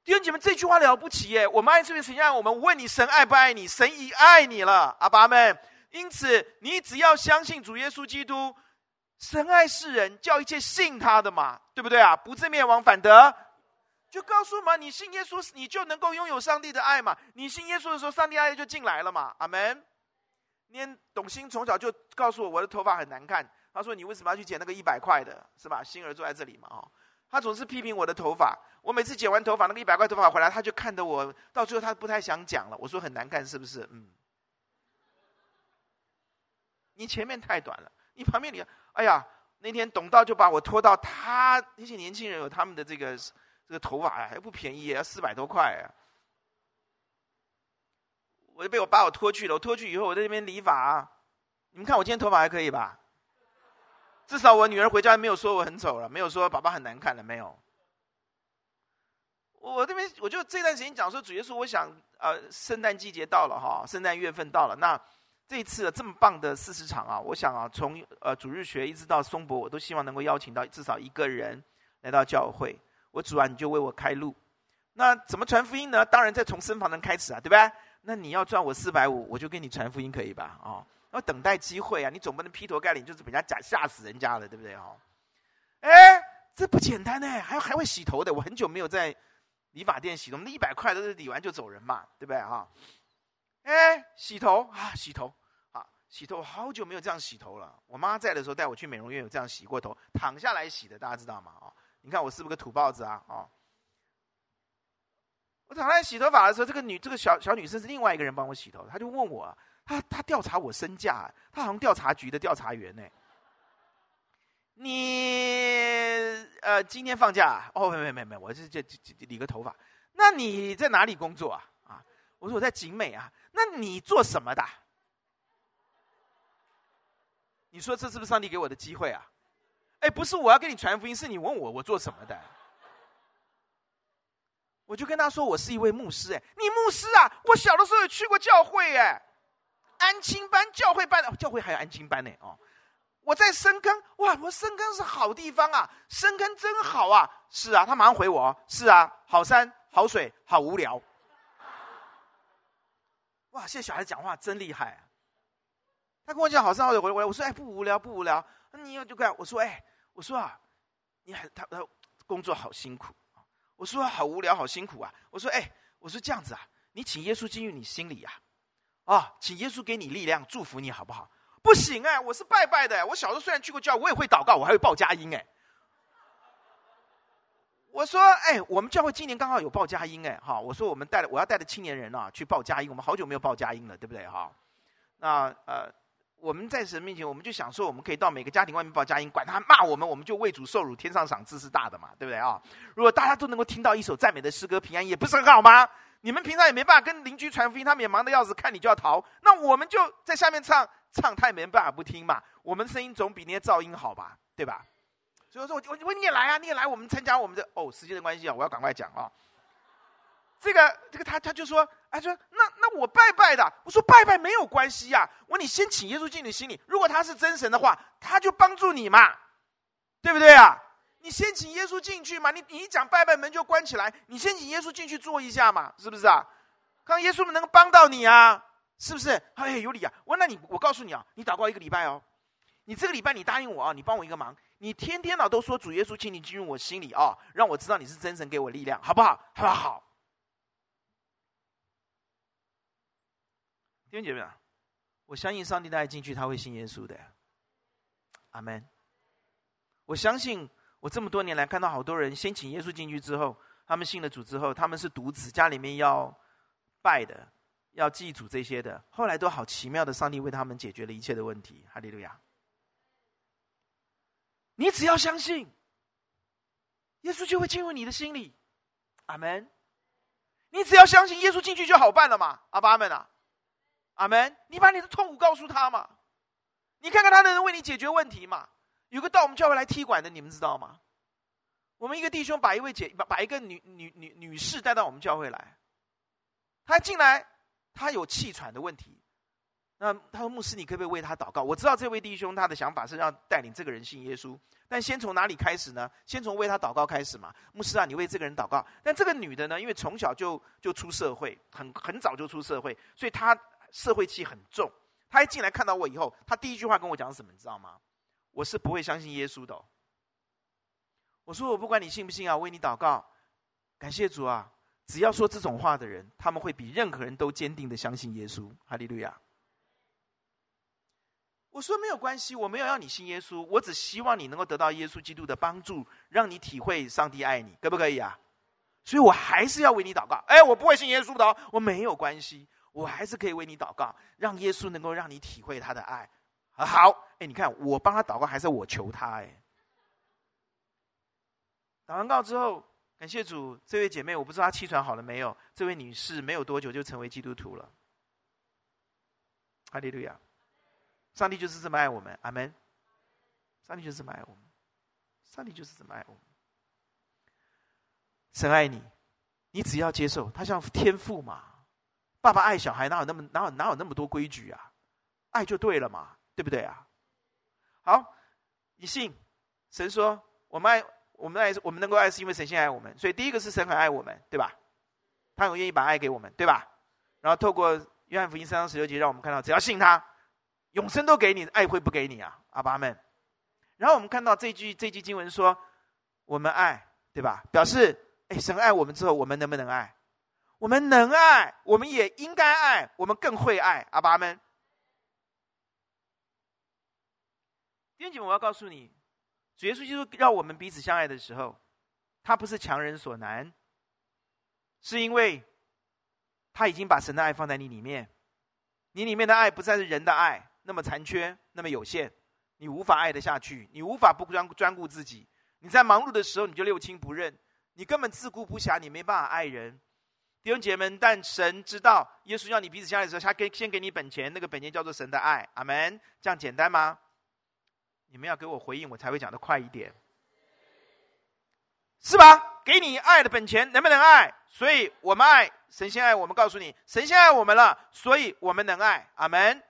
弟兄姐妹，这句话了不起耶！我们爱是因为神仙爱我们。问你，神爱不爱你？神已爱你了，阿爸们。因此，你只要相信主耶稣基督，神爱世人，叫一切信他的嘛，对不对啊？不自灭亡，反得就告诉嘛，你信耶稣，你就能够拥有上帝的爱嘛。你信耶稣的时候，上帝爱就进来了嘛，阿门。念董卿从小就告诉我，我的头发很难看。他说：“你为什么要去剪那个一百块的？是吧？”星儿坐在这里嘛，哦，他总是批评我的头发。我每次剪完头发，那个一百块头发回来，他就看得我，到最后他不太想讲了。我说：“很难看，是不是？”嗯。你前面太短了，你旁边你，哎呀，那天董道就把我拖到他那些年轻人有他们的这个这个头发呀，还不便宜，要四百多块啊。我就被我把我拖去了，我拖去以后，我在那边理发。你们看我今天头发还可以吧？至少我女儿回家没有说我很丑了，没有说爸爸很难看了，没有。我这边我就这段时间讲说，主耶稣，我想呃，圣诞季节到了哈，圣诞月份到了，那这一次这么棒的四十场啊，我想啊，从呃主日学一直到松柏，我都希望能够邀请到至少一个人来到教会。我主啊，你就为我开路。那怎么传福音呢？当然在从身旁人开始啊，对吧？那你要赚我四百五，我就给你传福音，可以吧？哦，要等待机会啊！你总不能劈头盖脸就是人家假吓死人家了，对不对？哦，哎，这不简单呢，还还会洗头的。我很久没有在理发店洗头，那一百块都是理完就走人嘛，对不对？哈，哎，洗头啊，洗头，洗头，好久没有这样洗头了。我妈在的时候带我去美容院，有这样洗过头，躺下来洗的，大家知道吗？哦，你看我是不是个土包子啊？哦。我躺在洗头发的时候，这个女这个小小女生是另外一个人帮我洗头，她就问我，她她调查我身价，她好像调查局的调查员呢。你呃今天放假？哦，没没没没，我是这这理个头发。那你在哪里工作啊？啊，我说我在景美啊。那你做什么的？你说这是不是上帝给我的机会啊？哎，不是我要跟你传福音，是你问我我做什么的。我就跟他说，我是一位牧师。哎，你牧师啊？我小的时候也去过教会，哎，安亲班教会办的，教会还有安亲班呢。哦，我在深坑，哇，我深坑是好地方啊，深坑真好啊。是啊，他马上回我，是啊，好山好水好无聊。哇，现在小孩讲话真厉害啊。他跟我讲好山好水回来，我说哎，不无聊不无聊。你要就干，我说哎，我说啊，你还他他工作好辛苦。我说好无聊，好辛苦啊。我说哎，我说这样子啊，你请耶稣进入你心里呀，啊，啊，请耶稣给你力量，祝福你好不好？不行哎，我是拜拜的。我小时候虽然去过教，我也会祷告，我还会报佳音哎。我说哎，我们教会今年刚好有报佳音哎，哈，我说我们带了，我要带着青年人啊去报佳音，我们好久没有报佳音了，对不对哈？那呃。我们在神面前，我们就想说，我们可以到每个家庭外面报佳音，管他骂我们，我们就为主受辱，天上赏赐是大的嘛，对不对啊？如果大家都能够听到一首赞美的诗歌，平安夜不是很好吗？你们平常也没办法跟邻居传福音，他们也忙得要死，看你就要逃，那我们就在下面唱，唱他也没办法不听嘛。我们声音总比那些噪音好吧，对吧？所以说，我我你也来啊，你也来，我们参加我们的哦，时间的关系啊，我要赶快讲啊。这个这个他他就说，他说那那我拜拜的，我说拜拜没有关系呀、啊。我说你先请耶稣进你心里，如果他是真神的话，他就帮助你嘛，对不对啊？你先请耶稣进去嘛，你你一讲拜拜门就关起来，你先请耶稣进去坐一下嘛，是不是啊？看耶稣能够帮到你啊，是不是？哎，有理啊。我那你我告诉你啊，你祷告一个礼拜哦，你这个礼拜你答应我啊，你帮我一个忙，你天天呢都说主耶稣，请你进入我心里啊，让我知道你是真神，给我力量，好不好？好不好？弟兄姐妹啊，我相信上帝带进去，他会信耶稣的。阿门。我相信我这么多年来看到好多人先请耶稣进去之后，他们信了主之后，他们是独子，家里面要拜的，要祭祖这些的，后来都好奇妙的，上帝为他们解决了一切的问题。哈利路亚。你只要相信，耶稣就会进入你的心里。阿门。你只要相信耶稣进去就好办了嘛。阿爸阿门啊。阿门！你把你的痛苦告诉他嘛，你看看他能为你解决问题嘛。有个到我们教会来踢馆的，你们知道吗？我们一个弟兄把一位姐把把一个女女女女士带到我们教会来，他进来，他有气喘的问题。那他说：“牧师，你可不可以为他祷告？”我知道这位弟兄他的想法是要带领这个人信耶稣，但先从哪里开始呢？先从为他祷告开始嘛。牧师啊，你为这个人祷告。但这个女的呢，因为从小就就出社会，很很早就出社会，所以她。社会气很重，他一进来看到我以后，他第一句话跟我讲什么？你知道吗？我是不会相信耶稣的。我说我不管你信不信啊，为你祷告，感谢主啊！只要说这种话的人，他们会比任何人都坚定的相信耶稣。哈利路亚！我说没有关系，我没有要你信耶稣，我只希望你能够得到耶稣基督的帮助，让你体会上帝爱你，可不可以啊？所以我还是要为你祷告。哎，我不会信耶稣的哦，我没有关系。我还是可以为你祷告，让耶稣能够让你体会他的爱。好，哎，你看我帮他祷告，还是我求他？哎，祷完告之后，感谢主，这位姐妹，我不知道她气喘好了没有。这位女士没有多久就成为基督徒了。哈利路亚！上帝就是这么爱我们，阿门。上帝就是这么爱我们，上帝就是这么爱我们。神爱你，你只要接受，他像天父嘛。爸爸爱小孩，哪有那么哪有哪有那么多规矩啊？爱就对了嘛，对不对啊？好，你信神说我们爱我们爱我们能够爱是因为神先爱我们，所以第一个是神很爱我们，对吧？他很愿意把爱给我们，对吧？然后透过约翰福音三章十六节，让我们看到只要信他，永生都给你，爱会不给你啊？阿爸们。然后我们看到这句这句经文说我们爱，对吧？表示哎，神爱我们之后，我们能不能爱？我们能爱，我们也应该爱，我们更会爱。阿爸们，弟兄姐妹，我要告诉你，主耶稣基督让我们彼此相爱的时候，他不是强人所难，是因为他已经把神的爱放在你里面，你里面的爱不再是人的爱，那么残缺，那么有限，你无法爱得下去，你无法不专专顾自己，你在忙碌的时候你就六亲不认，你根本自顾不暇，你没办法爱人。弟兄姐妹们，但神知道，耶稣要你彼此相爱的时候，他给先给你本钱，那个本钱叫做神的爱。阿门。这样简单吗？你们要给我回应，我才会讲的快一点，是吧？给你爱的本钱，能不能爱？所以我们爱，神先爱我们。告诉你，神先爱我们了，所以我们能爱。阿门。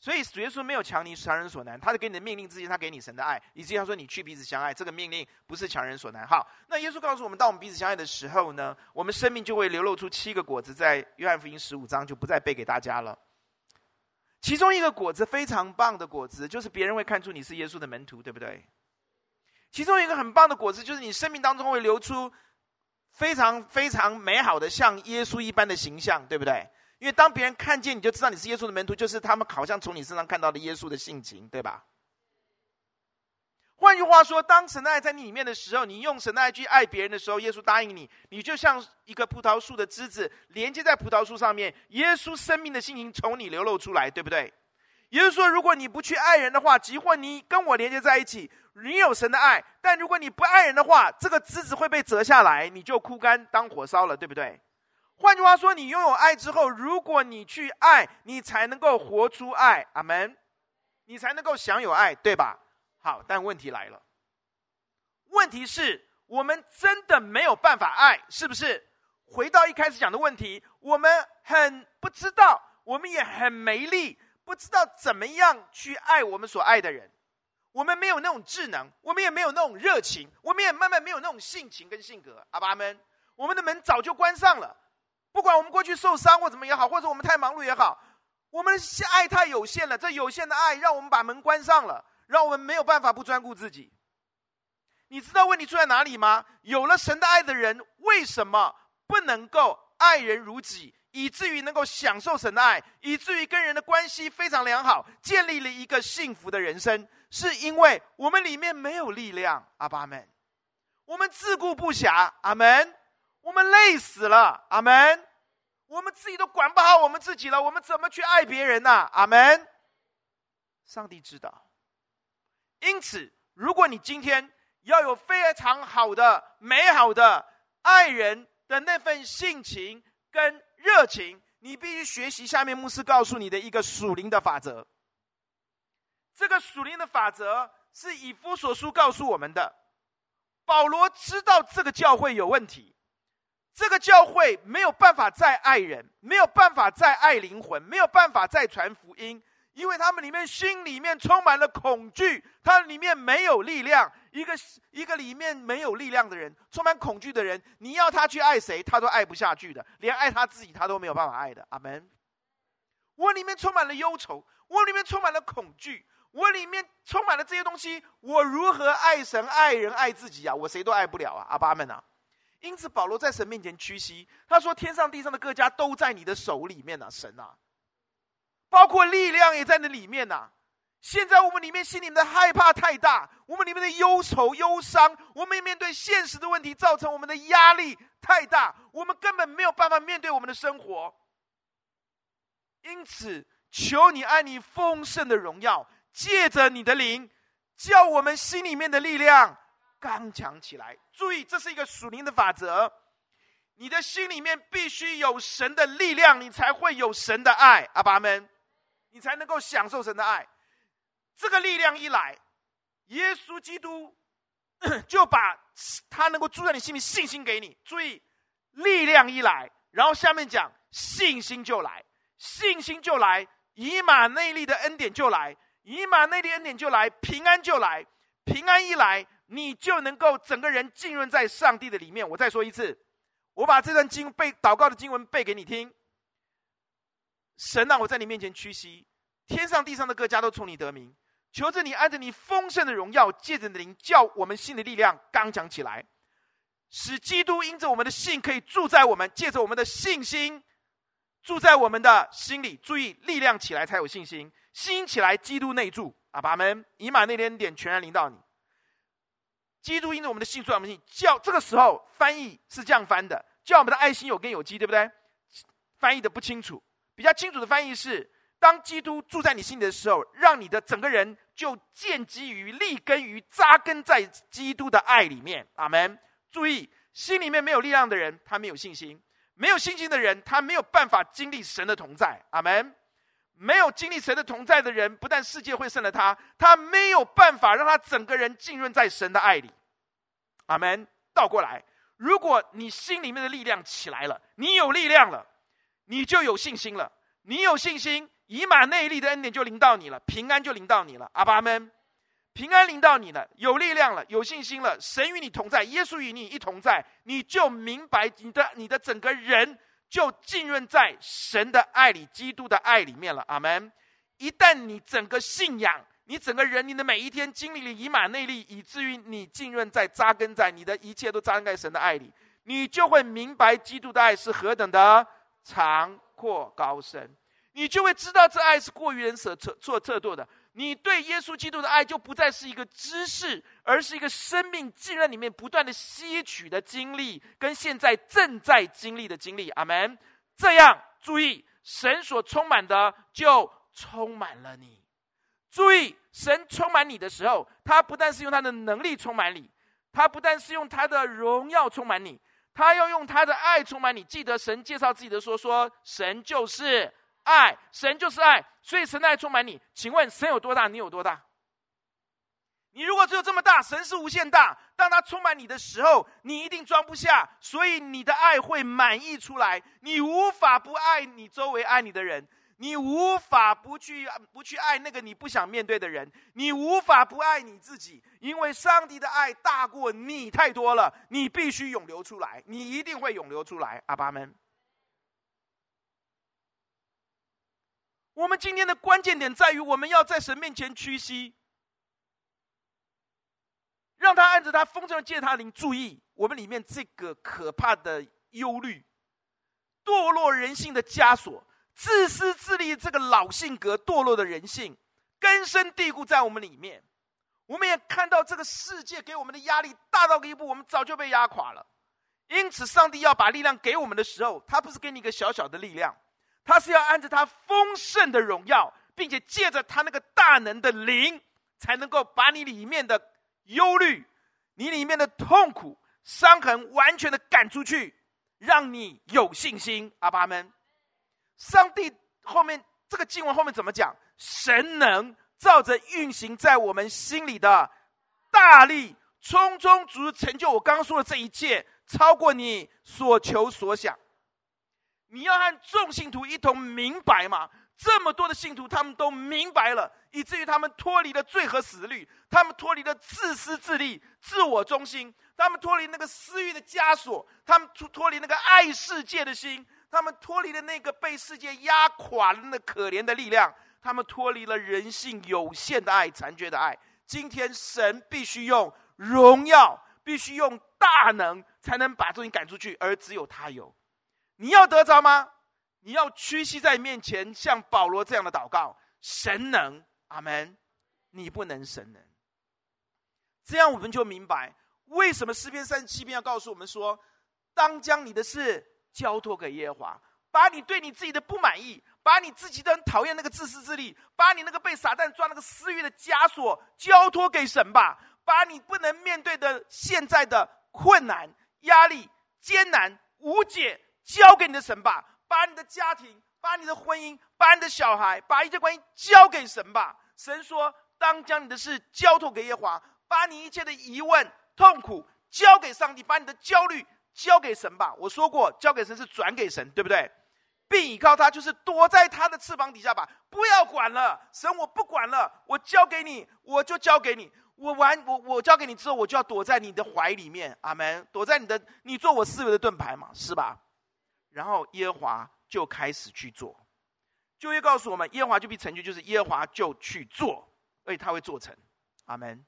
所以耶稣没有强你强人所难，他是给你的命令之前，他给你神的爱，以至于他说你去彼此相爱，这个命令不是强人所难。好，那耶稣告诉我们，当我们彼此相爱的时候呢，我们生命就会流露出七个果子，在约翰福音十五章就不再背给大家了。其中一个果子非常棒的果子，就是别人会看出你是耶稣的门徒，对不对？其中一个很棒的果子，就是你生命当中会流出非常非常美好的像耶稣一般的形象，对不对？因为当别人看见你就知道你是耶稣的门徒，就是他们好像从你身上看到了耶稣的性情，对吧？换句话说，当神的爱在你里面的时候，你用神的爱去爱别人的时候，耶稣答应你，你就像一个葡萄树的枝子连接在葡萄树上面，耶稣生命的性情从你流露出来，对不对？也就是说，如果你不去爱人的话，即或你跟我连接在一起，你有神的爱，但如果你不爱人的话，这个枝子会被折下来，你就枯干当火烧了，对不对？换句话说，你拥有爱之后，如果你去爱，你才能够活出爱，阿门，你才能够享有爱，对吧？好，但问题来了。问题是我们真的没有办法爱，是不是？回到一开始讲的问题，我们很不知道，我们也很没力，不知道怎么样去爱我们所爱的人。我们没有那种智能，我们也没有那种热情，我们也慢慢没有那种性情跟性格。阿爸们，我们的门早就关上了。不管我们过去受伤或怎么也好，或者我们太忙碌也好，我们的爱太有限了。这有限的爱让我们把门关上了。让我们没有办法不专顾自己。你知道问题出在哪里吗？有了神的爱的人，为什么不能够爱人如己，以至于能够享受神的爱，以至于跟人的关系非常良好，建立了一个幸福的人生？是因为我们里面没有力量，阿爸们，我们自顾不暇，阿门，我们累死了，阿门，我们自己都管不好我们自己了，我们怎么去爱别人呢？阿门，上帝知道。因此，如果你今天要有非常好的、美好的爱人的那份性情跟热情，你必须学习下面牧师告诉你的一个属灵的法则。这个属灵的法则是以弗所书告诉我们的。保罗知道这个教会有问题，这个教会没有办法再爱人，没有办法再爱灵魂，没有办法再传福音。因为他们里面心里面充满了恐惧，他里面没有力量。一个一个里面没有力量的人，充满恐惧的人，你要他去爱谁，他都爱不下去的，连爱他自己他都没有办法爱的。阿门。我里面充满了忧愁，我里面充满了恐惧，我里面充满了这些东西，我如何爱神、爱人、爱自己啊？我谁都爱不了啊！阿爸们啊！因此保罗在神面前屈膝，他说：“天上地上的各家都在你的手里面啊，神啊！”包括力量也在那里面呐、现在我们里面心里面的害怕太大，我们里面的忧愁、忧伤，我们面对现实的问题，造成我们的压力太大，我们根本没有办法面对我们的生活。因此，求你爱你丰盛的荣耀，借着你的灵，叫我们心里面的力量刚强起来。注意，这是一个属灵的法则。你的心里面必须有神的力量，你才会有神的爱。阿爸们。你才能够享受神的爱，这个力量一来，耶稣基督 就把他能够住在你心里信心给你。注意，力量一来，然后下面讲信心就来，信心就来，以马内利的恩典就来，以马内利恩典就来，平安就来，平安一来，你就能够整个人浸润在上帝的里面。我再说一次，我把这段经背祷告的经文背给你听。神啊，我在你面前屈膝，天上地上的各家都从你得名，求着你按着你丰盛的荣耀，借着你的灵，叫我们心的力量刚强起来，使基督因着我们的信可以住在我们，借着我们的信心住在我们的心里。注意，力量起来才有信心，心起来，基督内住。阿爸们，以马内利恩典全然临到你。基督因着我们的信住在我们心，叫这个时候翻译是这样翻的，叫我们的爱心有根有基，对不对？翻译的不清楚。比较清楚的翻译是：当基督住在你心里的时候，让你的整个人就建基于、立根于、扎根在基督的爱里面。阿门。注意，心里面没有力量的人，他没有信心；没有信心的人，他没有办法经历神的同在。阿门。没有经历神的同在的人，不但世界会胜了他，他没有办法让他整个人浸润在神的爱里。阿门。倒过来，如果你心里面的力量起来了，你有力量了。你就有信心了，你有信心，以马内利的恩典就临到你了，平安就临到你了。阿爸们，平安临到你了，有力量了，有信心了，神与你同在，耶稣与你一同在，你就明白你的你的整个人就浸润在神的爱里，基督的爱里面了。阿门。一旦你整个信仰，你整个人，你的每一天经历了以马内利，以至于你浸润在扎根在你的一切都扎根在神的爱里。你就会明白基督的爱是何等的长阔高深，你就会知道这爱是过于人所测错测度的。你对耶稣基督的爱就不再是一个知识，而是一个生命浸润里面不断的吸取的经历，跟现在正在经历的经历。阿门。这样，注意，神所充满的就充满了你。注意，神充满你的时候，他不但是用他的能力充满你，他不但是用他的荣耀充满你，他要用他的爱充满你。记得神介绍自己的说说，神就是爱，神就是爱，所以神的爱充满你。请问神有多大？你有多大？你如果只有这么大，神是无限大。当他充满你的时候，你一定装不下，所以你的爱会满溢出来，你无法不爱你周围爱你的人。你无法不去不去爱那个你不想面对的人，你无法不爱你自己，因为上帝的爱大过你太多了，你必须涌流出来，你一定会涌流出来。阿爸们，我们今天的关键点在于，我们要在神面前屈膝，让他按着他丰盛的借他灵，注意我们里面这个可怕的忧虑、堕落人性的枷锁。自私自利这个老性格堕落的人性根深蒂固在我们里面，我们也看到这个世界给我们的压力大到一步，我们早就被压垮了。因此，上帝要把力量给我们的时候，他不是给你一个小小的力量，他是要按着他丰盛的荣耀，并且借着他那个大能的灵，才能够把你里面的忧虑、你里面的痛苦、伤痕完全的赶出去，让你有信心。阿爸们。上帝后面这个经文后面怎么讲？神能照着运行在我们心里的大力，充充足足成就我刚刚说的这一切，超过你所求所想。你要和众信徒一同明白吗？这么多的信徒，他们都明白了，以至于他们脱离了罪和死律，他们脱离了自私自利、自我中心，他们脱离那个私欲的枷锁，他们脱脱离那个爱世界的心。他们脱离了那个被世界压垮了那可怜的力量，他们脱离了人性有限的爱、残缺的爱。今天神必须用荣耀，必须用大能，才能把东西赶出去，而只有他有。你要得着吗？你要屈膝在面前，像保罗这样的祷告：神能，阿门。你不能，神能。这样我们就明白，为什么诗篇三十七篇要告诉我们说：当将你的事。交托给耶和华，把你对你自己的不满意，把你自己的讨厌那个自私自利，把你那个被撒旦抓那个私欲的枷锁交托给神吧，把你不能面对的现在的困难、压力、艰难、无解交给你的神吧，把你的家庭、把你的婚姻、把你的小孩、把一切关系交给神吧。神说：“当将你的事交托给耶华，把你一切的疑问、痛苦交给上帝，把你的焦虑。”交给神吧，我说过，交给神是转给神，对不对？并倚靠他，就是躲在他的翅膀底下吧，不要管了，神我不管了，我交给你，我就交给你，我完，我我交给你之后，我就要躲在你的怀里面，阿门，躲在你的，你做我思维的盾牌嘛，是吧？然后耶和华就开始去做，就会告诉我们，耶和华就必成就，就是耶和华就去做，而且他会做成，阿门。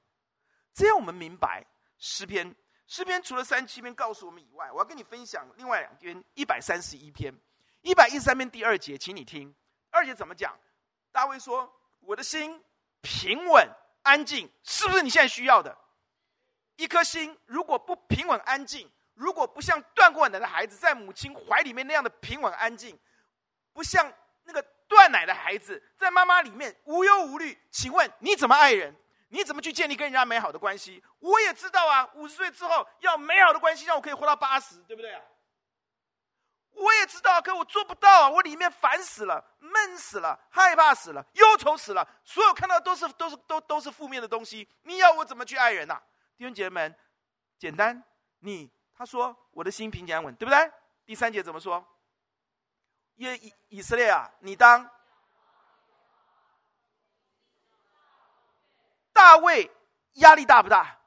这样我们明白诗篇。诗篇除了三七篇告诉我们以外，我要跟你分享另外两篇一百三十一篇，一百一十三篇第二节，请你听。二节怎么讲？大卫说：“我的心平稳安静，是不是你现在需要的？一颗心如果不平稳安静，如果不像断过奶的孩子在母亲怀里面那样的平稳安静，不像那个断奶的孩子在妈妈里面无忧无虑，请问你怎么爱人？”你怎么去建立跟人家美好的关系？我也知道啊，五十岁之后要美好的关系，让我可以活到八十，对不对啊？我也知道，可我做不到啊！我里面烦死了，闷死了，害怕死了，忧愁死了，所有看到的都是都是都都是负面的东西。你要我怎么去爱人呐、啊？弟兄姐妹们，简单，你他说我的心平静安稳，对不对？第三节怎么说？耶以以色列啊，你当。大卫压力大不大？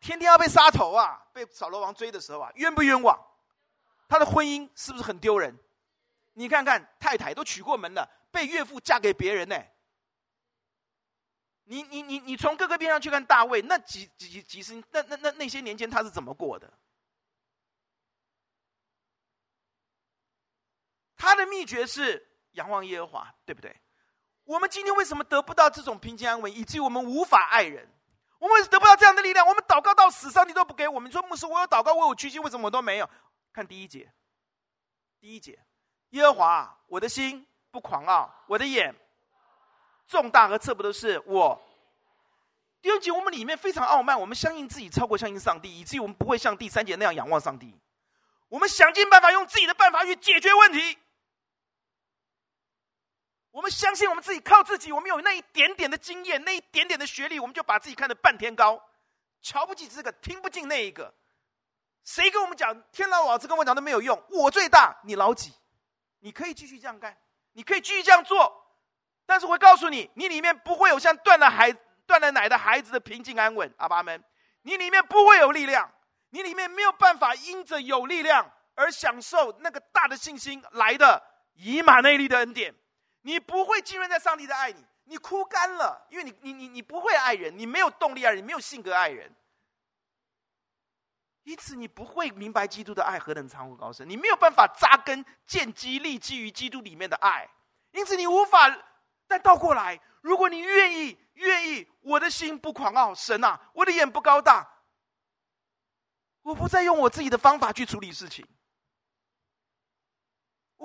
天天要被杀头啊！被扫罗王追的时候啊，冤不冤枉？他的婚姻是不是很丢人？你看看太太都娶过门了，被岳父嫁给别人呢。你你你你从各个边上去看大卫，那几几几十那那那那些年间他是怎么过的？他的秘诀是仰望耶和华，对不对？我们今天为什么得不到这种平静安稳，以至于我们无法爱人？我们得不到这样的力量？我们祷告到死，上帝都不给我们。说牧师，我有祷告，我有屈膝，为什么我都没有？看第一节，第一节，耶和华，我的心不狂傲，我的眼重大和测不都是我。第二节，我们里面非常傲慢，我们相信自己超过相信上帝，以至于我们不会像第三节那样仰望上帝。我们想尽办法用自己的办法去解决问题。我们相信我们自己靠自己，我们有那一点点的经验，那一点点的学历，我们就把自己看得半天高，瞧不起这个，听不进那一个。谁跟我们讲天老老子跟我讲都没有用，我最大，你老几？你可以继续这样干，你可以继续这样做，但是我告诉你，你里面不会有像断了孩断了奶的孩子的平静安稳。阿爸们，你里面不会有力量，你里面没有办法因着有力量而享受那个大的信心来的以马内利的恩典。你不会浸润在上帝的爱里，你枯干了，因为你你你你不会爱人，你没有动力爱人，你没有性格爱人，因此你不会明白基督的爱何等长阔高深，你没有办法扎根建基立基于基督里面的爱，因此你无法。但倒过来，如果你愿意愿意，我的心不狂傲，神啊，我的眼不高大，我不再用我自己的方法去处理事情。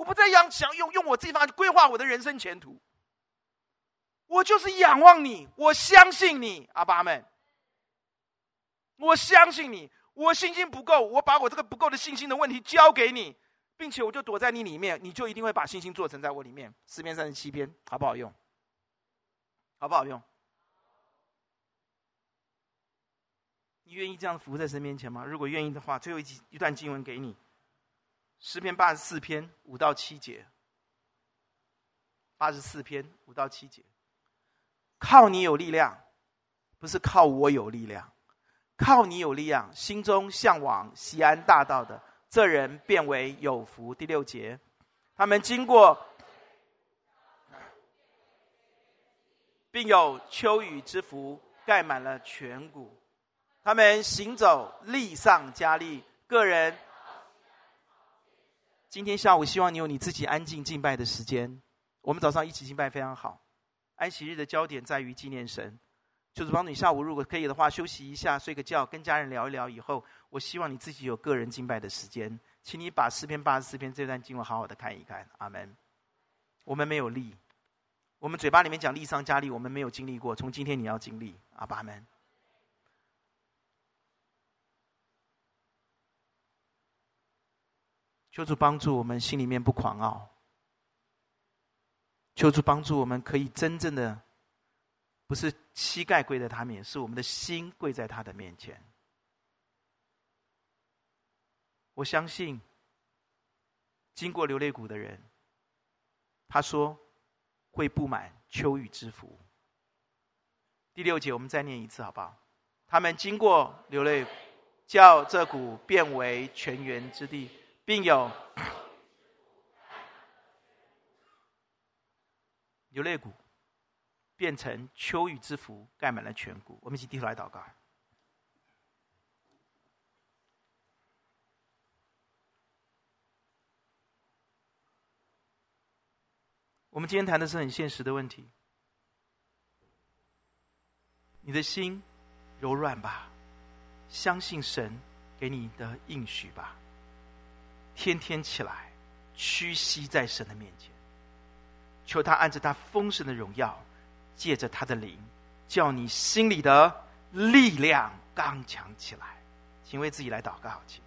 我不再想想用用我自己方规划我的人生前途，我就是仰望你，我相信你，阿爸们，我相信你，我信心不够，我把我这个不够的信心的问题交给你，并且我就躲在你里面，你就一定会把信心做成在我里面。四篇三十七篇，好不好用？好不好用？你愿意这样服在神面前吗？如果愿意的话，最后一一段经文给你。诗篇八十四篇五到七节，八十四篇五到七节，靠你有力量，不是靠我有力量，靠你有力量，心中向往西安大道的这人变为有福。第六节，他们经过，并有秋雨之福盖满了全谷，他们行走力上加力，个人。今天下午，希望你有你自己安静敬拜的时间。我们早上一起敬拜非常好。安息日的焦点在于纪念神，就是帮你下午如果可以的话休息一下，睡个觉，跟家人聊一聊。以后，我希望你自己有个人敬拜的时间，请你把四篇八十四篇这段经文好好的看一看。阿门。我们没有力，我们嘴巴里面讲力上加力，我们没有经历过。从今天你要经历，阿爸们。求主帮助我们心里面不狂傲。求主帮助我们可以真正的，不是膝盖跪在他面前，是我们的心跪在他的面前。我相信，经过流泪谷的人，他说会布满秋雨之福。第六节我们再念一次好不好？他们经过流泪，叫这谷变为泉源之地。并有流泪谷变成秋雨之福，盖满了全谷。我们一起低头来祷告。我们今天谈的是很现实的问题：你的心柔软吧，相信神给你的应许吧。天天起来，屈膝在神的面前，求他按着他丰盛的荣耀，借着他的灵，叫你心里的力量刚强起来。请为自己来祷告，请。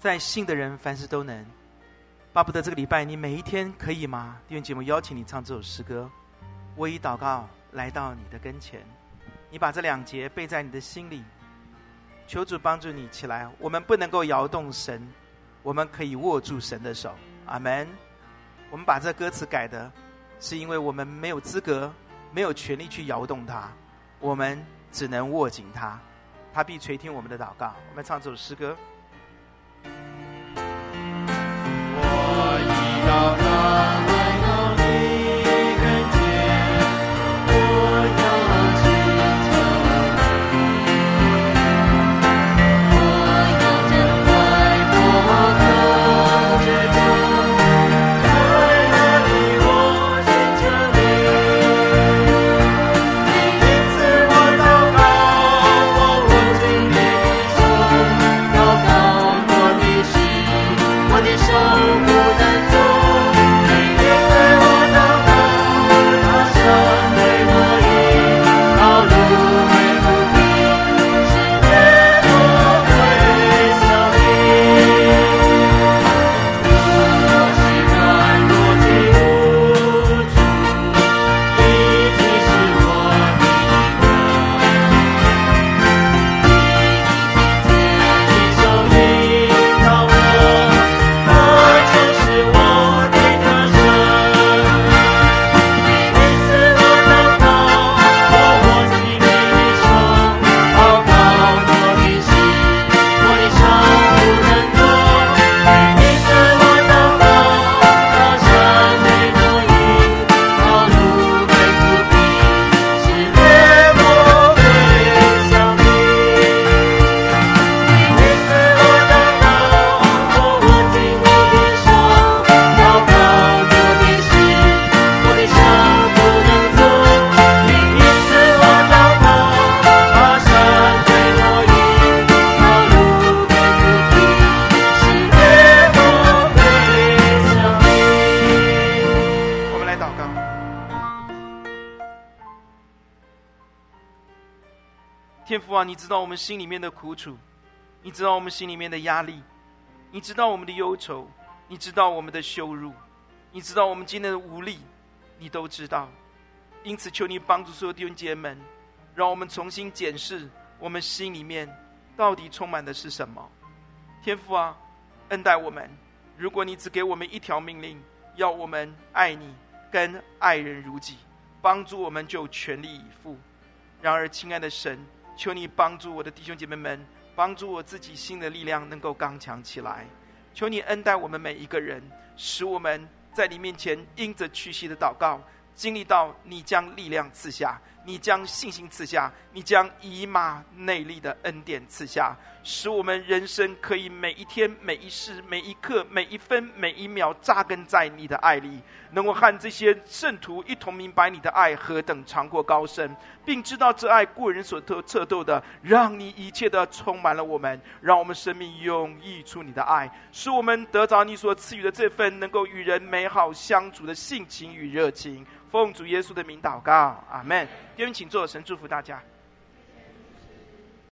在信的人凡事都能，巴不得这个礼拜你每一天可以吗？弟兄姐妹，邀请你唱这首诗歌。我以祷告来到你的跟前，你把这两节背在你的心里，求主帮助你起来。我们不能够摇动神，我们可以握住神的手。阿门。我们把这歌词改的，是因为我们没有资格、没有权利去摇动它，我们只能握紧它。他必垂听我们的祷告。我们唱这首诗歌。我已到达你知道我们心里面的苦楚，你知道我们心里面的压力，你知道我们的忧愁，你知道我们的羞辱，你知道我们今天的无力，你都知道。因此，求你帮助所有弟兄姐妹们，让我们重新检视我们心里面到底充满的是什么。天父啊，恩待我们。如果你只给我们一条命令，要我们爱你，跟爱人如己，帮助我们就全力以赴。然而，亲爱的神。求你帮助我的弟兄姐妹们，帮助我自己心的力量能够刚强起来。求你恩待我们每一个人，使我们在你面前因着屈膝的祷告，经历到你将力量赐下。你将信心赐下，你将以马内利的恩典赐下，使我们人生可以每一天、每一时、每一刻、每一分、每一秒扎根在你的爱里，能够和这些圣徒一同明白你的爱何等长阔高深，并知道这爱过人所特测度的，让你一切的充满了我们，让我们生命涌溢出你的爱，使我们得着你所赐予的这份能够与人美好相处的性情与热情。奉主耶稣的名祷告，阿门。弟兄，请坐，神祝福大家。